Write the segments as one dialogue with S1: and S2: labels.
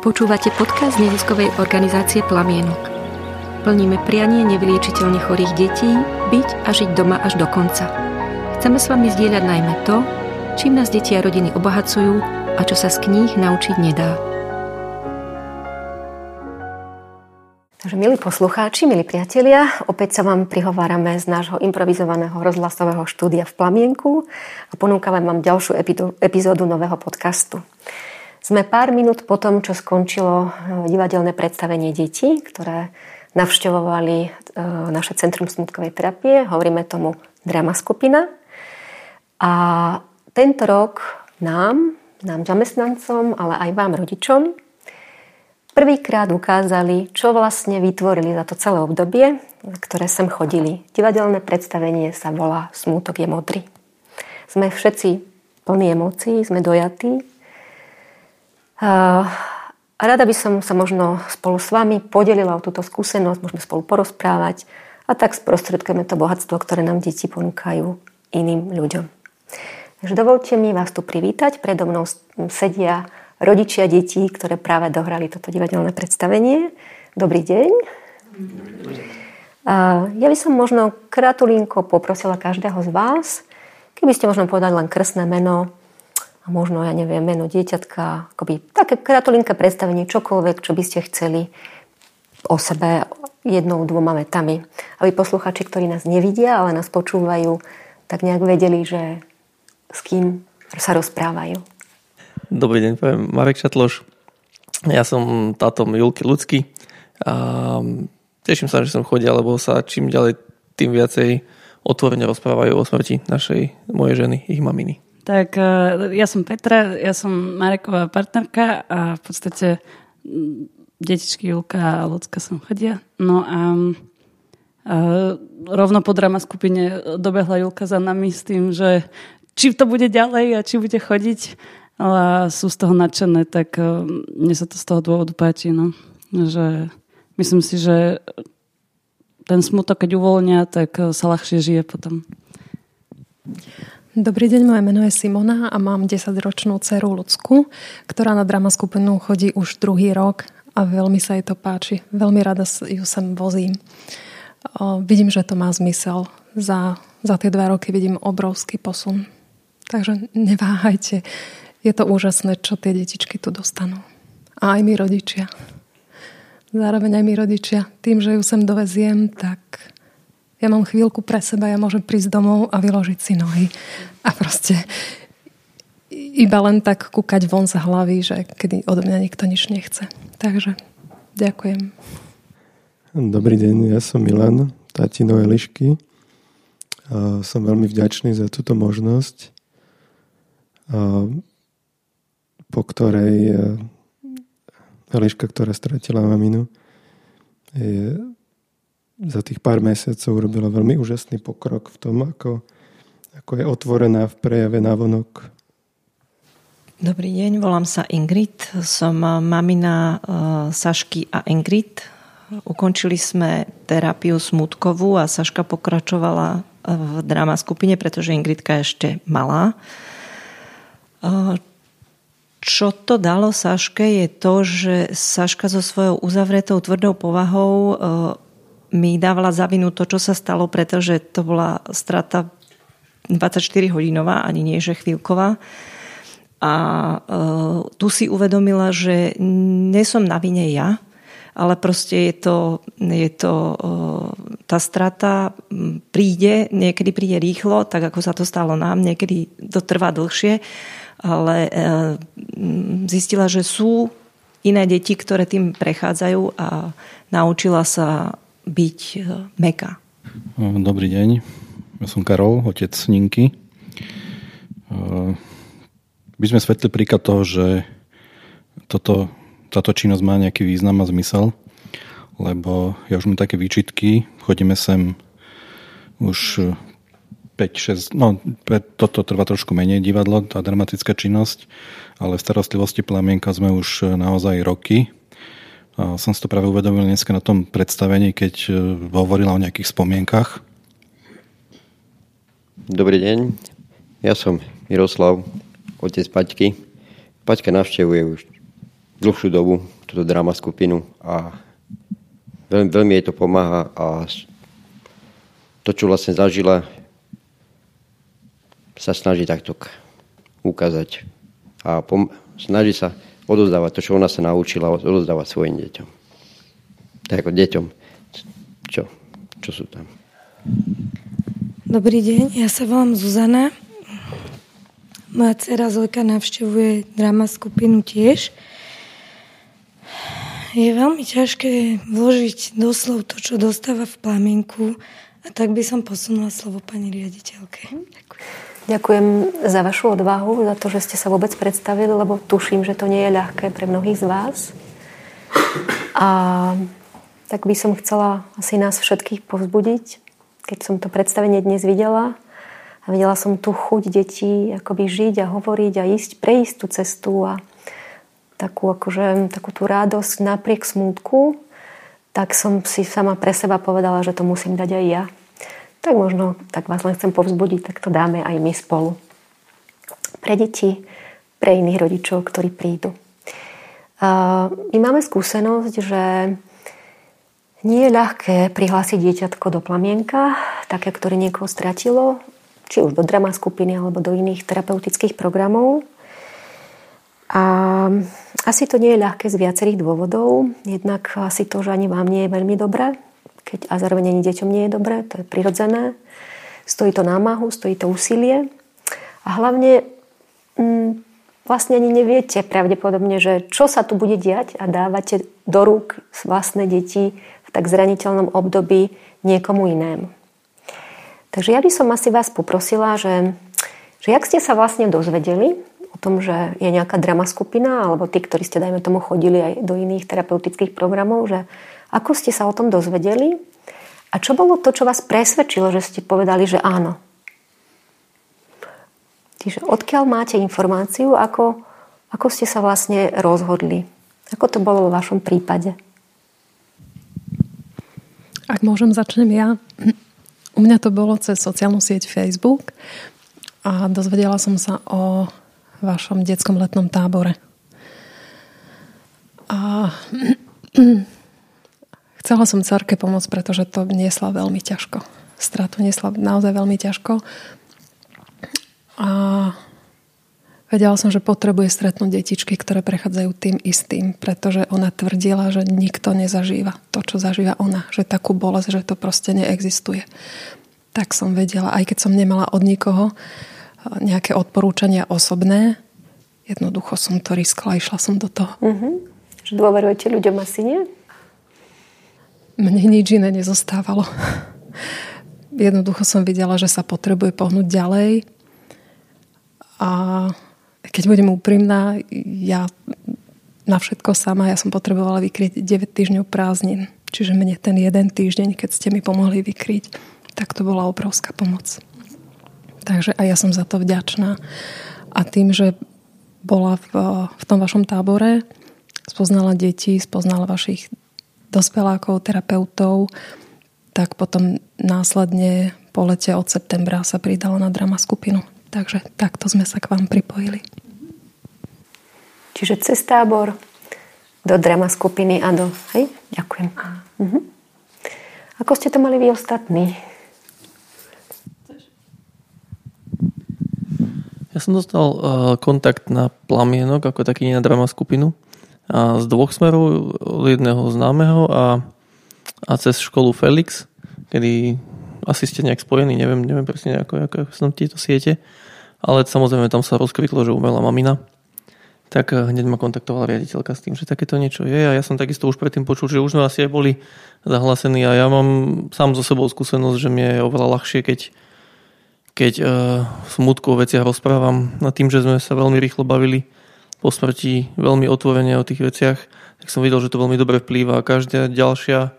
S1: Počúvate podcast neziskovej organizácie Plamienok. Plníme prianie nevyliečiteľne chorých detí byť a žiť doma až do konca. Chceme s vami zdieľať najmä to, čím nás deti a rodiny obohacujú a čo sa z kníh naučiť nedá.
S2: Takže milí poslucháči, milí priatelia, opäť sa vám prihovárame z nášho improvizovaného rozhlasového štúdia v Plamienku a ponúkame vám ďalšiu epizódu nového podcastu. Sme pár minút po tom, čo skončilo e, divadelné predstavenie detí, ktoré navštevovali e, naše Centrum smutkovej terapie. Hovoríme tomu drama skupina. A tento rok nám, nám zamestnancom, ale aj vám rodičom, prvýkrát ukázali, čo vlastne vytvorili za to celé obdobie, ktoré sem chodili. Divadelné predstavenie sa volá Smútok je modrý. Sme všetci plní emócií, sme dojatí, rada by som sa možno spolu s vami podelila o túto skúsenosť, môžeme spolu porozprávať a tak sprostredkujeme to bohatstvo, ktoré nám deti ponúkajú iným ľuďom. Takže dovolte mi vás tu privítať. Predo mnou sedia rodičia detí, ktoré práve dohrali toto divadelné predstavenie. Dobrý deň. Ja by som možno kratulinko poprosila každého z vás, keby ste možno povedali len krstné meno, a možno, ja neviem, meno dieťatka, akoby také kratolinké predstavenie, čokoľvek, čo by ste chceli o sebe jednou, dvoma vetami. Aby posluchači, ktorí nás nevidia, ale nás počúvajú, tak nejak vedeli, že s kým sa rozprávajú.
S3: Dobrý deň, poviem Marek Šatloš. Ja som tátom Julky Ľudský a teším sa, že som chodil, lebo sa čím ďalej, tým viacej otvorene rozprávajú o smrti našej, mojej ženy, ich maminy.
S4: Tak e, ja som Petra, ja som Mareková partnerka a v podstate detičky Julka a Lucka som chodia. No a, a rovno po drama skupine dobehla Julka za nami s tým, že či to bude ďalej a či bude chodiť. Ale sú z toho nadšené, tak e, mne sa to z toho dôvodu páči. No. Že myslím si, že ten smutok, keď uvoľnia, tak e, sa ľahšie žije potom.
S5: Dobrý deň, moje meno je Simona a mám 10-ročnú dceru Lucku, ktorá na drama skupinu chodí už druhý rok a veľmi sa jej to páči. Veľmi rada ju sem vozím. O, vidím, že to má zmysel. Za, za tie dva roky vidím obrovský posun. Takže neváhajte. Je to úžasné, čo tie detičky tu dostanú. A aj my rodičia. Zároveň aj my rodičia. Tým, že ju sem doveziem, tak ja mám chvíľku pre seba, ja môžem prísť domov a vyložiť si nohy. A proste iba len tak kúkať von z hlavy, že kedy odo mňa nikto nič nechce. Takže ďakujem.
S6: Dobrý deň, ja som Milan, tatino Elišky. Som veľmi vďačný za túto možnosť, po ktorej e, Eliška, ktorá stratila maminu, je za tých pár mesiacov urobila veľmi úžasný pokrok v tom, ako, ako je otvorená v prejave vonok.
S7: Dobrý deň, volám sa Ingrid, som mamina uh, Sašky a Ingrid. Ukončili sme terapiu smutkovú a Saška pokračovala v drama skupine, pretože Ingridka je ešte malá. Uh, čo to dalo Saške je to, že Saška so svojou uzavretou tvrdou povahou uh, mi dávala za vinu to, čo sa stalo, pretože to bola strata 24-hodinová, ani nie že chvíľková. A uh, tu si uvedomila, že nesom na vine ja, ale proste je to, je to uh, tá strata príde, niekedy príde rýchlo, tak ako sa to stalo nám, niekedy to trvá dlhšie, ale uh, zistila, že sú iné deti, ktoré tým prechádzajú a naučila sa byť e, meka.
S8: Dobrý deň, ja som Karol, otec Ninky. E, by sme svetli príklad toho, že toto, táto činnosť má nejaký význam a zmysel, lebo ja už mám také výčitky, chodíme sem už 5-6, no toto trvá trošku menej divadlo, tá dramatická činnosť, ale v starostlivosti plamienka sme už naozaj roky som si to práve uvedomil dneska na tom predstavení, keď e, hovorila o nejakých spomienkach.
S9: Dobrý deň, ja som Miroslav, otec Paťky. Paťka navštevuje už dlhšiu dobu, túto drama skupinu a veľmi, veľmi jej to pomáha a to, čo vlastne zažila, sa snaží takto ukázať a pom- snaží sa odozdávať to, čo ona sa naučila, odozdávať svojim deťom. Tak ako deťom, čo, čo sú tam.
S10: Dobrý deň, ja sa volám Zuzana. Moja dcera Zojka navštevuje drama skupinu tiež. Je veľmi ťažké vložiť doslov to, čo dostáva v plamienku a tak by som posunula slovo pani riaditeľke.
S2: Ďakujem. Ďakujem za vašu odvahu, za to, že ste sa vôbec predstavili, lebo tuším, že to nie je ľahké pre mnohých z vás. A tak by som chcela asi nás všetkých povzbudiť, keď som to predstavenie dnes videla a videla som tu chuť detí akoby žiť a hovoriť a ísť, prejsť tú cestu a takú, akože, takú tú radosť napriek smútku, tak som si sama pre seba povedala, že to musím dať aj ja tak možno, tak vás len chcem povzbudiť, tak to dáme aj my spolu. Pre deti, pre iných rodičov, ktorí prídu. My máme skúsenosť, že nie je ľahké prihlásiť dieťatko do plamienka, také, ktoré niekoho stratilo, či už do drama skupiny alebo do iných terapeutických programov. A asi to nie je ľahké z viacerých dôvodov. Jednak asi to, že ani vám nie je veľmi dobré, keď a zároveň ani deťom nie je dobré, to je prirodzené. Stojí to námahu, stojí to úsilie a hlavne mm, vlastne ani neviete pravdepodobne, že čo sa tu bude diať a dávate do rúk vlastné deti v tak zraniteľnom období niekomu inému. Takže ja by som asi vás poprosila, že, že jak ste sa vlastne dozvedeli o tom, že je nejaká drama skupina, alebo tí, ktorí ste, dajme tomu, chodili aj do iných terapeutických programov, že ako ste sa o tom dozvedeli? A čo bolo to, čo vás presvedčilo, že ste povedali, že áno? Čiže odkiaľ máte informáciu, ako, ako ste sa vlastne rozhodli? Ako to bolo vo vašom prípade?
S5: Ak môžem, začnem ja. U mňa to bolo cez sociálnu sieť Facebook a dozvedela som sa o vašom detskom letnom tábore. A Chcela som cerke pomôcť, pretože to niesla veľmi ťažko. Stratu niesla naozaj veľmi ťažko. A vedela som, že potrebuje stretnúť detičky, ktoré prechádzajú tým istým, pretože ona tvrdila, že nikto nezažíva to, čo zažíva ona. Že takú bolesť, že to proste neexistuje. Tak som vedela, aj keď som nemala od nikoho nejaké odporúčania osobné, jednoducho som to riskla, išla som do toho.
S2: Že dôverujete ľuďom asi nie?
S5: Mne nič iné nezostávalo. Jednoducho som videla, že sa potrebuje pohnúť ďalej. A keď budem úprimná, ja na všetko sama, ja som potrebovala vykryť 9 týždňov prázdnin. Čiže mne ten jeden týždeň, keď ste mi pomohli vykryť, tak to bola obrovská pomoc. Takže aj ja som za to vďačná. A tým, že bola v, v tom vašom tábore, spoznala deti, spoznala vašich dospelákov, terapeutov, tak potom následne po lete od septembra sa pridala na drama skupinu. Takže takto sme sa k vám pripojili.
S2: Čiže cez tábor do drama skupiny a do... Hej? Ďakujem. Mhm. Ako ste to mali vy ostatní?
S3: Ja som dostal uh, kontakt na plamienok ako taký na drama skupinu z dvoch smerov, jedného známeho a, a cez školu Felix, kedy asi ste nejak spojení, neviem, neviem presne ako, ako, som tieto siete, ale samozrejme tam sa rozkvitlo, že umela mamina, tak eh, hneď ma kontaktovala riaditeľka s tým, že takéto niečo je a ja som takisto už predtým počul, že už sme asi aj boli zahlasení a ja mám sám so sebou skúsenosť, že mi je oveľa ľahšie, keď keď uh, smutku o veciach rozprávam nad tým, že sme sa veľmi rýchlo bavili po smrti veľmi otvorene o tých veciach, tak som videl, že to veľmi dobre vplýva a každá ďalšia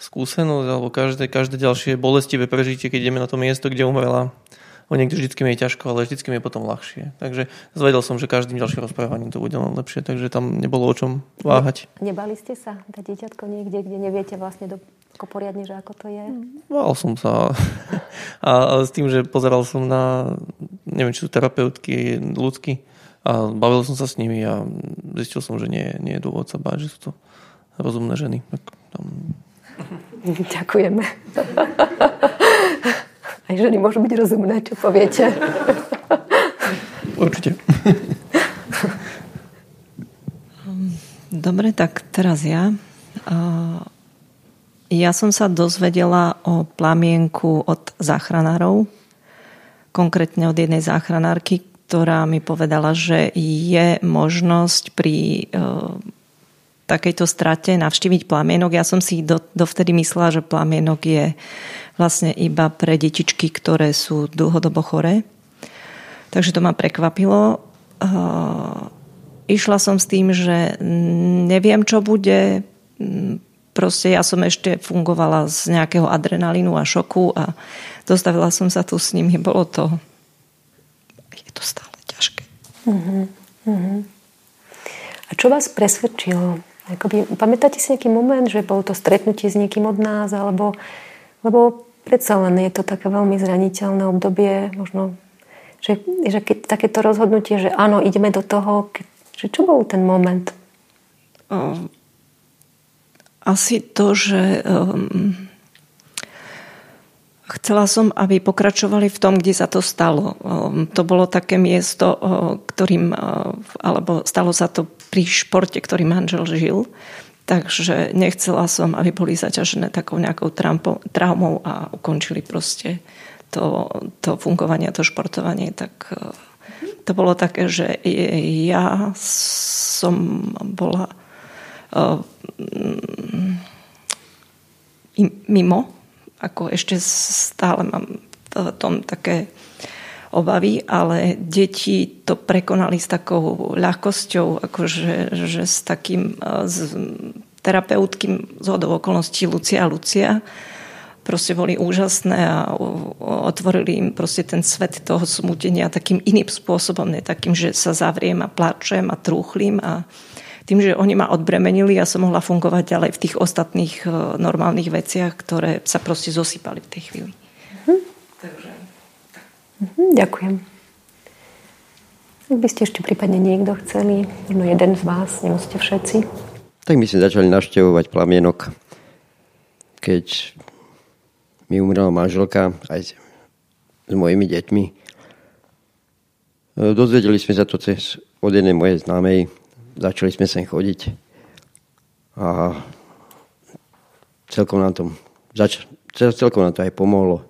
S3: skúsenosť alebo každé, každé ďalšie bolestivé prežitie, keď ideme na to miesto, kde umrela, o niekde vždycky mi je ťažko, ale vždycky mi je potom ľahšie. Takže zvedel som, že každým ďalším rozprávaním to bude len lepšie, takže tam nebolo o čom váhať.
S2: Nebali ste sa dať dieťatko niekde, kde neviete vlastne do, ako poriadne, že ako to je?
S3: Bál som sa. A, a s tým, že pozeral som na, neviem, či sú terapeutky ľudský, A bavil som sa s nimi a zistil som, že nie, nie je dôvod sa báť, že sú to rozumné ženy. Tak tam...
S2: Ďakujeme. Aj ženy môžu byť rozumné, čo poviete.
S3: Určite.
S7: Dobre, tak teraz ja. Ja som sa dozvedela o plamienku od záchranárov, konkrétne od jednej záchranárky, ktorá mi povedala, že je možnosť pri uh, takejto strate navštíviť plamienok. Ja som si do, dovtedy myslela, že plamienok je vlastne iba pre detičky, ktoré sú dlhodobo choré. Takže to ma prekvapilo. Uh, išla som s tým, že neviem, čo bude. Proste ja som ešte fungovala z nejakého adrenalínu a šoku a dostavila som sa tu s nimi. Bolo to je to stále ťažké. Uh-huh. Uh-huh.
S2: A čo vás presvedčilo? Akoby, pamätáte si nejaký moment, že bolo to stretnutie s niekým od nás, alebo lebo predsa len je to také veľmi zraniteľné obdobie, možno, že, že keď takéto rozhodnutie, že áno, ideme do toho, keď, že čo bol ten moment?
S7: Asi to, že um, Chcela som, aby pokračovali v tom, kde sa to stalo. Ehm, to bolo také miesto, ktorým, alebo stalo sa to pri športe, ktorý manžel žil. Takže nechcela som, aby boli zaťažené takou nejakou traumou a ukončili proste to, to fungovanie, to športovanie. Tak to bolo také, že ja som bola mimo ako ešte stále mám v tom také obavy, ale deti to prekonali s takou ľahkosťou, akože že s takým s terapeutkým zhodou okolností Lucia a Lucia proste boli úžasné a otvorili im proste ten svet toho smutenia takým iným spôsobom, ne takým, že sa zavriem a plačem a trúchlim a tým, že oni ma odbremenili, ja som mohla fungovať ďalej v tých ostatných e, normálnych veciach, ktoré sa proste zosypali v tej chvíli.
S2: Uh-huh. Takže, Uh-huh, ďakujem. Ak by ste ešte prípadne niekto chceli, jedno jeden z vás, nemusíte všetci.
S9: Tak my sme začali navštevovať plamienok, keď mi umrela manželka aj s, s mojimi deťmi. E, dozvedeli sme sa to cez od jednej mojej známej, začali sme sem chodiť a celkom nám to, zač, celkom nám to aj pomohlo.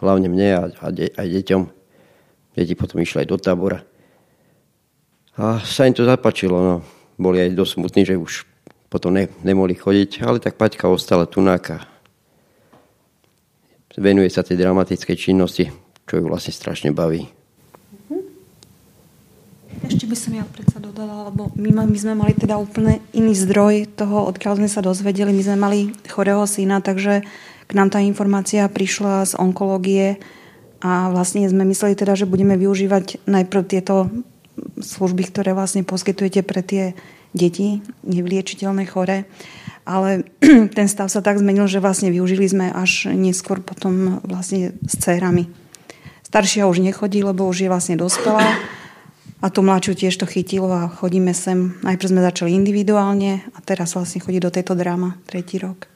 S9: Hlavne mne a, a de, aj deťom. Deti potom išli aj do tábora. A sa im to zapačilo. No. Boli aj dosť smutní, že už potom ne, nemohli chodiť, ale tak Paťka ostala tunáka. Venuje sa tej dramatickej činnosti, čo ju vlastne strašne baví.
S11: Ešte by som ja predsa dodala, lebo my, my sme mali teda úplne iný zdroj toho, odkiaľ sme sa dozvedeli. My sme mali chorého syna, takže k nám tá informácia prišla z onkológie a vlastne sme mysleli teda, že budeme využívať najprv tieto služby, ktoré vlastne poskytujete pre tie deti, nevyliečiteľné chore. Ale ten stav sa tak zmenil, že vlastne využili sme až neskôr potom vlastne s cérami. Staršia už nechodí, lebo už je vlastne dospelá a tú mladšiu tiež to chytilo a chodíme sem. Najprv sme začali individuálne a teraz vlastne chodí do tejto dráma tretí rok.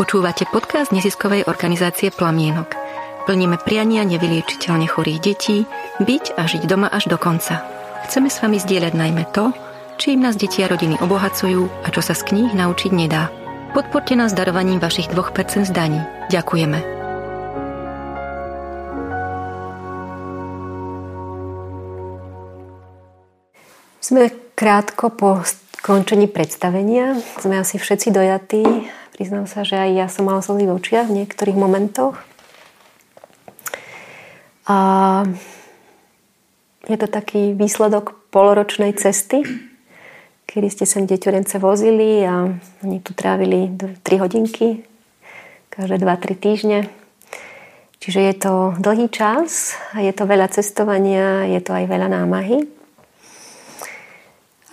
S1: Počúvate podcast neziskovej organizácie Plamienok. Plníme priania nevyliečiteľne chorých detí, byť a žiť doma až do konca. Chceme s vami zdieľať najmä to, čím nás deti a rodiny obohacujú a čo sa z kníh naučiť nedá – Podporte nás darovaním vašich 2% zdaní. Ďakujeme.
S2: Sme krátko po skončení predstavenia. Sme asi všetci dojatí. Priznám sa, že aj ja som mala slzy v očiach v niektorých momentoch. A je to taký výsledok poloročnej cesty, kedy ste sem deťurence vozili a oni tu trávili 3 hodinky každé 2-3 týždne. Čiže je to dlhý čas je to veľa cestovania, je to aj veľa námahy.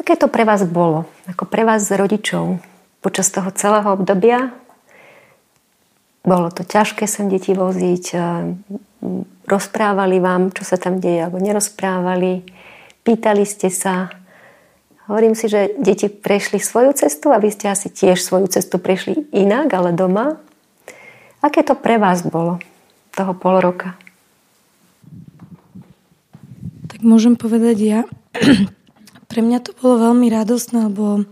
S2: Aké to pre vás bolo? Ako pre vás rodičov počas toho celého obdobia? Bolo to ťažké sem deti voziť, e, rozprávali vám, čo sa tam deje, alebo nerozprávali, pýtali ste sa. Hovorím si, že deti prešli svoju cestu a vy ste asi tiež svoju cestu prešli inak, ale doma. Aké to pre vás bolo toho pol roka?
S10: Tak môžem povedať ja. pre mňa to bolo veľmi radostné, lebo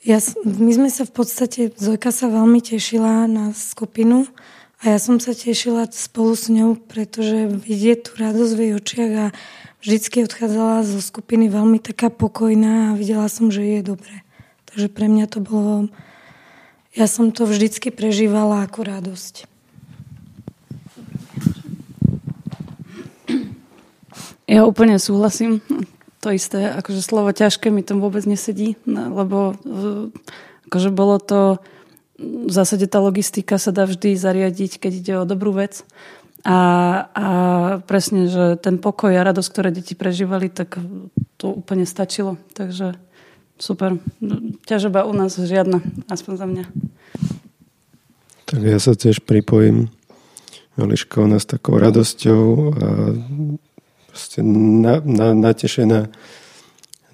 S10: ja, my sme sa v podstate, Zojka sa veľmi tešila na skupinu a ja som sa tešila spolu s ňou, pretože vidieť tú radosť v jej očiach a vždycky odchádzala zo skupiny veľmi taká pokojná a videla som, že je dobre. Takže pre mňa to bolo, ja som to vždycky prežívala ako radosť.
S4: Ja úplne súhlasím to isté, akože slovo ťažké mi tam vôbec nesedí, no, lebo akože bolo to v zásade tá logistika sa dá vždy zariadiť, keď ide o dobrú vec. A, a presne, že ten pokoj a radosť, ktoré deti prežívali, tak to úplne stačilo. Takže super. Ťažoba u nás žiadna, aspoň za mňa.
S6: Tak ja sa tiež pripojím. Eliška u nás takou radosťou a proste na, na, natešená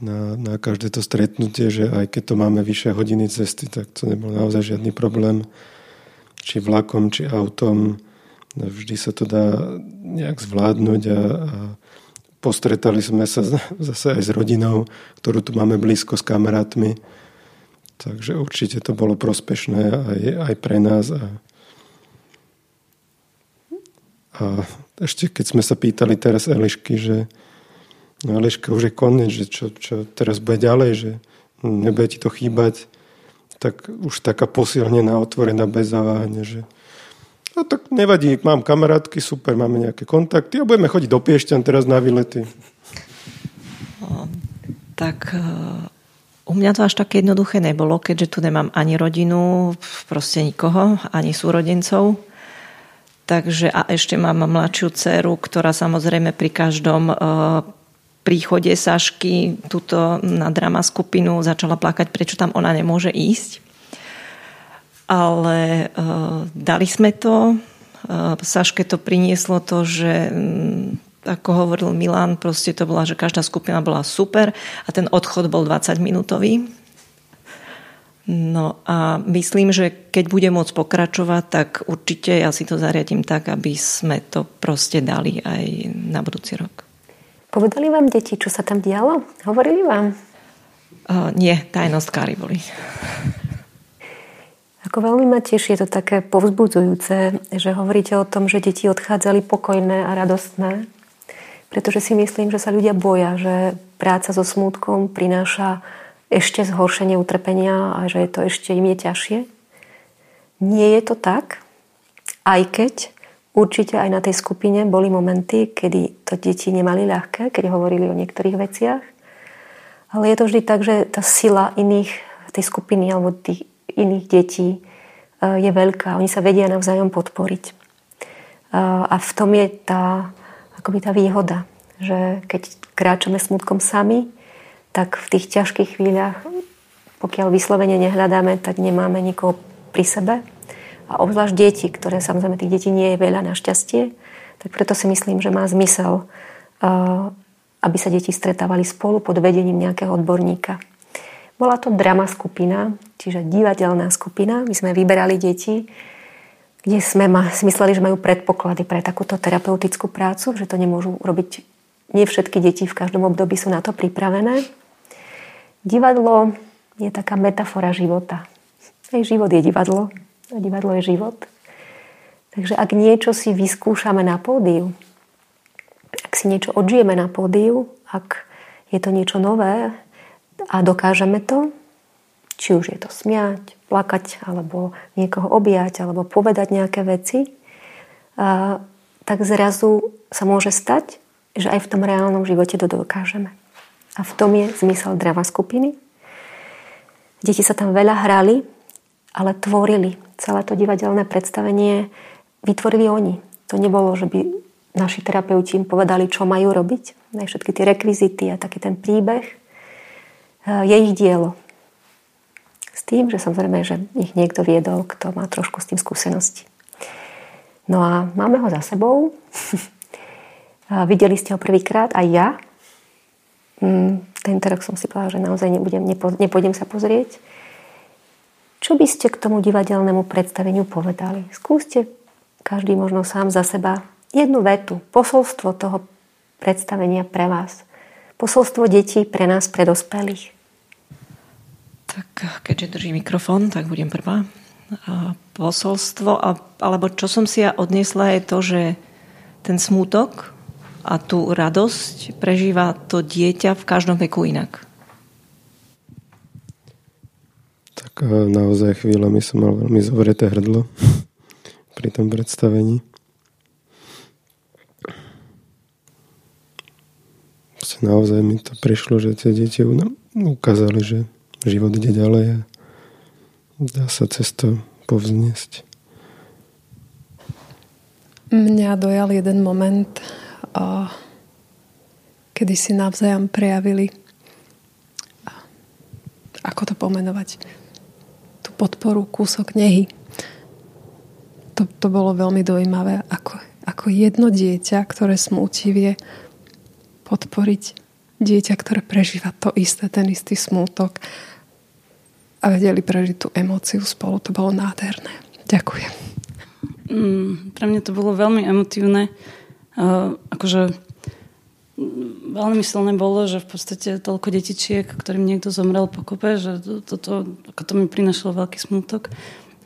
S6: na, na každé to stretnutie, že aj keď to máme vyššie hodiny cesty, tak to nebol naozaj žiadny problém. Či vlakom, či autom. Vždy sa to dá nejak zvládnuť a, a postretali sme sa zase aj s rodinou, ktorú tu máme blízko s kamarátmi. Takže určite to bolo prospešné aj, aj pre nás. A, a ešte keď sme sa pýtali teraz Elišky, že no Eliška už je koniec, že čo, čo teraz bude ďalej, že nebude ti to chýbať, tak už taká posilnená, otvorená bez zaváhania, že no tak nevadí, mám kamarátky, super, máme nejaké kontakty a budeme chodiť do Piešťan teraz na výlety.
S7: Tak e, u mňa to až také jednoduché nebolo, keďže tu nemám ani rodinu, proste nikoho, ani súrodencov. Takže a ešte mám mladšiu dceru, ktorá samozrejme pri každom e, príchode Sašky tuto na drama skupinu začala plakať, prečo tam ona nemôže ísť. Ale e, dali sme to. E, Saške to prinieslo to, že ako hovoril Milan, proste to bola, že každá skupina bola super a ten odchod bol 20 minútový No a myslím, že keď budem môcť pokračovať, tak určite ja si to zariadím tak, aby sme to proste dali aj na budúci rok.
S2: Povedali vám deti, čo sa tam dialo? Hovorili vám?
S7: Uh, nie, tajnostkári boli.
S2: Ako veľmi ma teší, je to také povzbudzujúce, že hovoríte o tom, že deti odchádzali pokojné a radostné, pretože si myslím, že sa ľudia boja, že práca so smútkom prináša ešte zhoršenie utrpenia a že je to ešte im je ťažšie. Nie je to tak, aj keď určite aj na tej skupine boli momenty, kedy to deti nemali ľahké, keď hovorili o niektorých veciach. Ale je to vždy tak, že tá sila iných tej skupiny alebo tých iných detí e, je veľká. Oni sa vedia navzájom podporiť. E, a v tom je tá, akoby tá výhoda, že keď kráčame smutkom sami, tak v tých ťažkých chvíľach, pokiaľ vyslovene nehľadáme, tak nemáme nikoho pri sebe. A obzvlášť deti, ktoré samozrejme tých detí nie je veľa našťastie, tak preto si myslím, že má zmysel, aby sa deti stretávali spolu pod vedením nejakého odborníka. Bola to drama skupina, čiže divadelná skupina. My sme vyberali deti, kde sme si mysleli, že majú predpoklady pre takúto terapeutickú prácu, že to nemôžu robiť nie všetky deti v každom období sú na to pripravené. Divadlo je taká metafora života. Aj život je divadlo a divadlo je život. Takže ak niečo si vyskúšame na pódiu, ak si niečo odžijeme na pódiu, ak je to niečo nové a dokážeme to, či už je to smiať, plakať, alebo niekoho objať, alebo povedať nejaké veci, tak zrazu sa môže stať, že aj v tom reálnom živote to dokážeme. A v tom je zmysel drama skupiny. Deti sa tam veľa hrali, ale tvorili. Celé to divadelné predstavenie vytvorili oni. To nebolo, že by naši terapeuti im povedali, čo majú robiť. Aj všetky tie rekvizity a taký ten príbeh je ich dielo. S tým, že samozrejme, že ich niekto viedol, kto má trošku s tým skúsenosti. No a máme ho za sebou. Videli ste ho prvýkrát, aj ja. Mm, tento rok som si povedala, že naozaj nebudem, nepo, nepôjdem sa pozrieť. Čo by ste k tomu divadelnému predstaveniu povedali? Skúste každý možno sám za seba jednu vetu, posolstvo toho predstavenia pre vás. Posolstvo detí pre nás, pre dospelých.
S7: Tak keďže drží mikrofón, tak budem prvá. A posolstvo, alebo čo som si ja odniesla je to, že ten smútok a tú radosť prežíva to dieťa v každom veku inak.
S6: Tak naozaj chvíľami som mal veľmi zovreté hrdlo pri tom predstavení. Naozaj mi to prišlo, že tie deti ukázali, že život ide ďalej a dá sa cesto povzniesť.
S5: Mňa dojal jeden moment, kedy si navzájom prejavili, ako to pomenovať, tú podporu kúsok nehy. To, to bolo veľmi dojímavé, ako, ako jedno dieťa, ktoré smúti, vie podporiť dieťa, ktoré prežíva to isté, ten istý smútok a vedeli prežiť tú emóciu spolu. To bolo nádherné. Ďakujem.
S4: Mm, pre mňa to bolo veľmi emotívne. Uh, akože veľmi silné bolo, že v podstate toľko detičiek, ktorým niekto zomrel po kope, že toto, to, to, to mi prinašlo veľký smutok.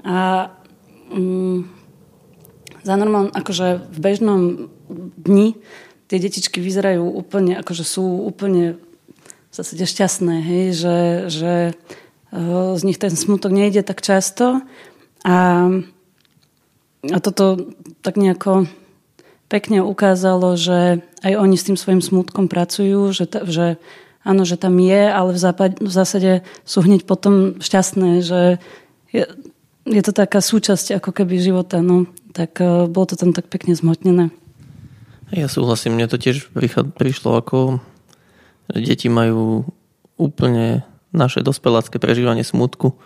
S4: A um, za normálne, akože v bežnom dni tie detičky vyzerajú úplne, akože sú úplne zásade šťastné, hej, že, že z nich ten smutok nejde tak často a, a toto tak nejako pekne ukázalo, že aj oni s tým svojim smutkom pracujú, že, ta, že áno, že tam je, ale v, západ, v zásade sú hneď potom šťastné, že je, je to taká súčasť ako keby života, no. Tak uh, bolo to tam tak pekne zmotnené.
S3: Ja súhlasím, mne to tiež prišlo ako deti majú úplne naše dospelácké prežívanie smutku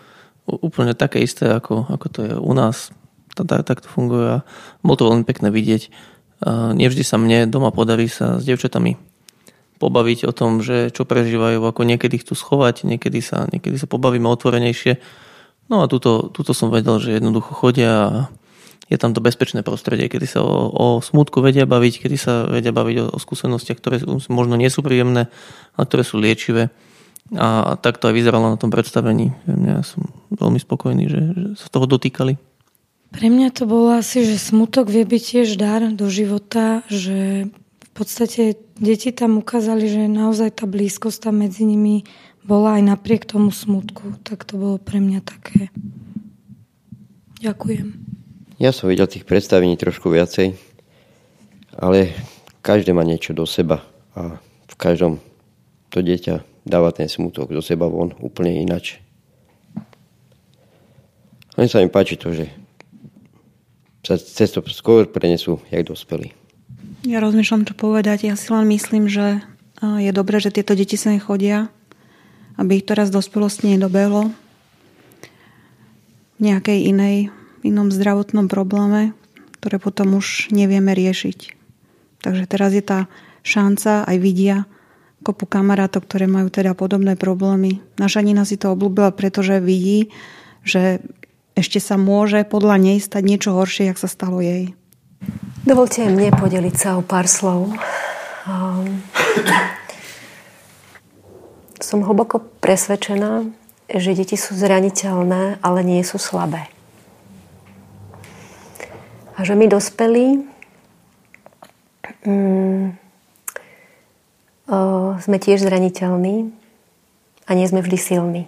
S3: úplne také isté, ako, ako to je u nás. Tak, to funguje a bolo to veľmi pekné vidieť. Nevždy sa mne doma podarí sa s devčatami pobaviť o tom, že čo prežívajú, ako niekedy chcú schovať, niekedy sa, niekedy sa pobavíme otvorenejšie. No a tuto, tuto som vedel, že jednoducho chodia a je tam to bezpečné prostredie, kedy sa o, o smutku vedia baviť, kedy sa vedia baviť o, o skúsenostiach, ktoré možno nie sú príjemné, ale ktoré sú liečivé. A tak to aj vyzeralo na tom predstavení. Ja som veľmi spokojný, že, že sa toho dotýkali.
S10: Pre mňa to bolo asi, že smutok vie byť tiež dar do života, že v podstate deti tam ukázali, že naozaj tá blízkosť tam medzi nimi bola aj napriek tomu smutku. Tak to bolo pre mňa také. Ďakujem.
S9: Ja som videl tých predstavení trošku viacej, ale každé má niečo do seba a v každom to dieťa dáva ten smutok do seba von úplne inač. Len sa mi páči to, že sa cez to skôr prenesú, jak dospelí.
S11: Ja rozmýšľam, čo povedať. Ja si len myslím, že je dobré, že tieto deti sa chodia, aby ich to raz dospelosti nedobehlo nejakej inej, inom zdravotnom probléme, ktoré potom už nevieme riešiť. Takže teraz je tá šanca, aj vidia, kopu kamarátov, ktoré majú teda podobné problémy. Naša Nina si to obľúbila, pretože vidí, že ešte sa môže podľa nej stať niečo horšie, jak sa stalo jej.
S2: Dovolte aj mne podeliť sa o pár slov. Um, som hlboko presvedčená, že deti sú zraniteľné, ale nie sú slabé. A že my dospelí um, sme tiež zraniteľní a nie sme vždy silní.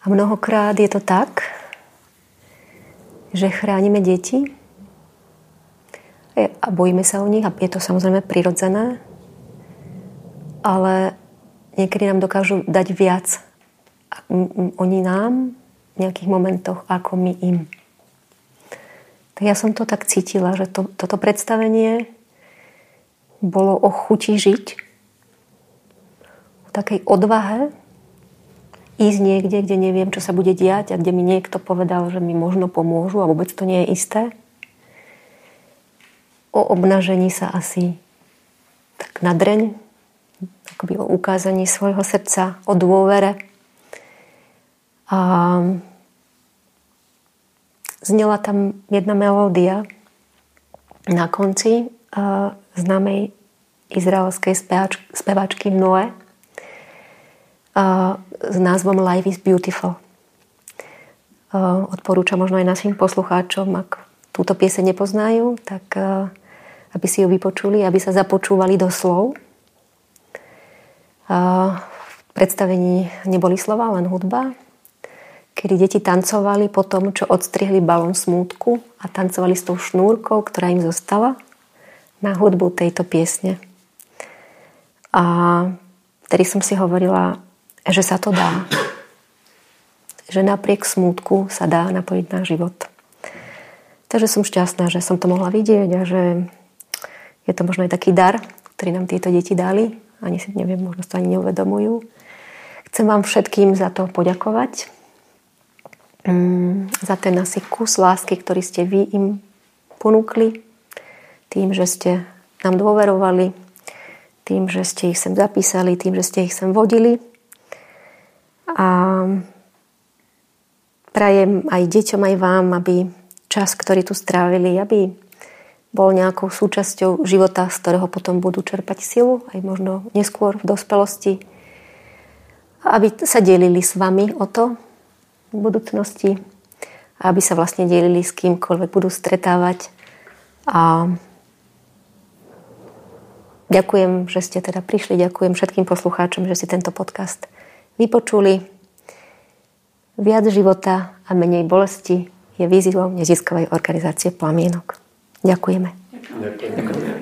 S2: A mnohokrát je to tak, že chránime deti a bojíme sa o nich a je to samozrejme prirodzené, ale niekedy nám dokážu dať viac oni nám v nejakých momentoch ako my im. Ja som to tak cítila, že to, toto predstavenie bolo o chuti žiť, o takej odvahe ísť niekde, kde neviem, čo sa bude diať a kde mi niekto povedal, že mi možno pomôžu a vôbec to nie je isté. O obnažení sa asi tak nadreň, akoby o ukázaní svojho srdca, o dôvere. A znela tam jedna melódia na konci známej izraelskej speváčky Noe s názvom Life is Beautiful. Odporúčam možno aj našim poslucháčom, ak túto piese nepoznajú, tak aby si ju vypočuli, aby sa započúvali do slov. V predstavení neboli slova, len hudba, kedy deti tancovali po tom, čo odstrihli balón smútku a tancovali s tou šnúrkou, ktorá im zostala na hudbu tejto piesne. A vtedy som si hovorila, že sa to dá. Že napriek smútku sa dá napojiť na život. Takže som šťastná, že som to mohla vidieť a že je to možno aj taký dar, ktorý nám tieto deti dali. Ani si neviem, možno to ani neuvedomujú. Chcem vám všetkým za to poďakovať. Mm, za ten asi kus lásky, ktorý ste vy im ponúkli. Tým, že ste nám dôverovali, tým, že ste ich sem zapísali, tým, že ste ich sem vodili. A prajem aj deťom, aj vám, aby čas, ktorý tu strávili, aby bol nejakou súčasťou života, z ktorého potom budú čerpať silu, aj možno neskôr v dospelosti. Aby sa delili s vami o to v budúcnosti. Aby sa vlastne delili s kýmkoľvek budú stretávať. A Ďakujem, že ste teda prišli. Ďakujem všetkým poslucháčom, že si tento podcast vypočuli. Viac života a menej bolesti je výzvou neziskovej organizácie Plamienok. Ďakujeme. Ďakujem.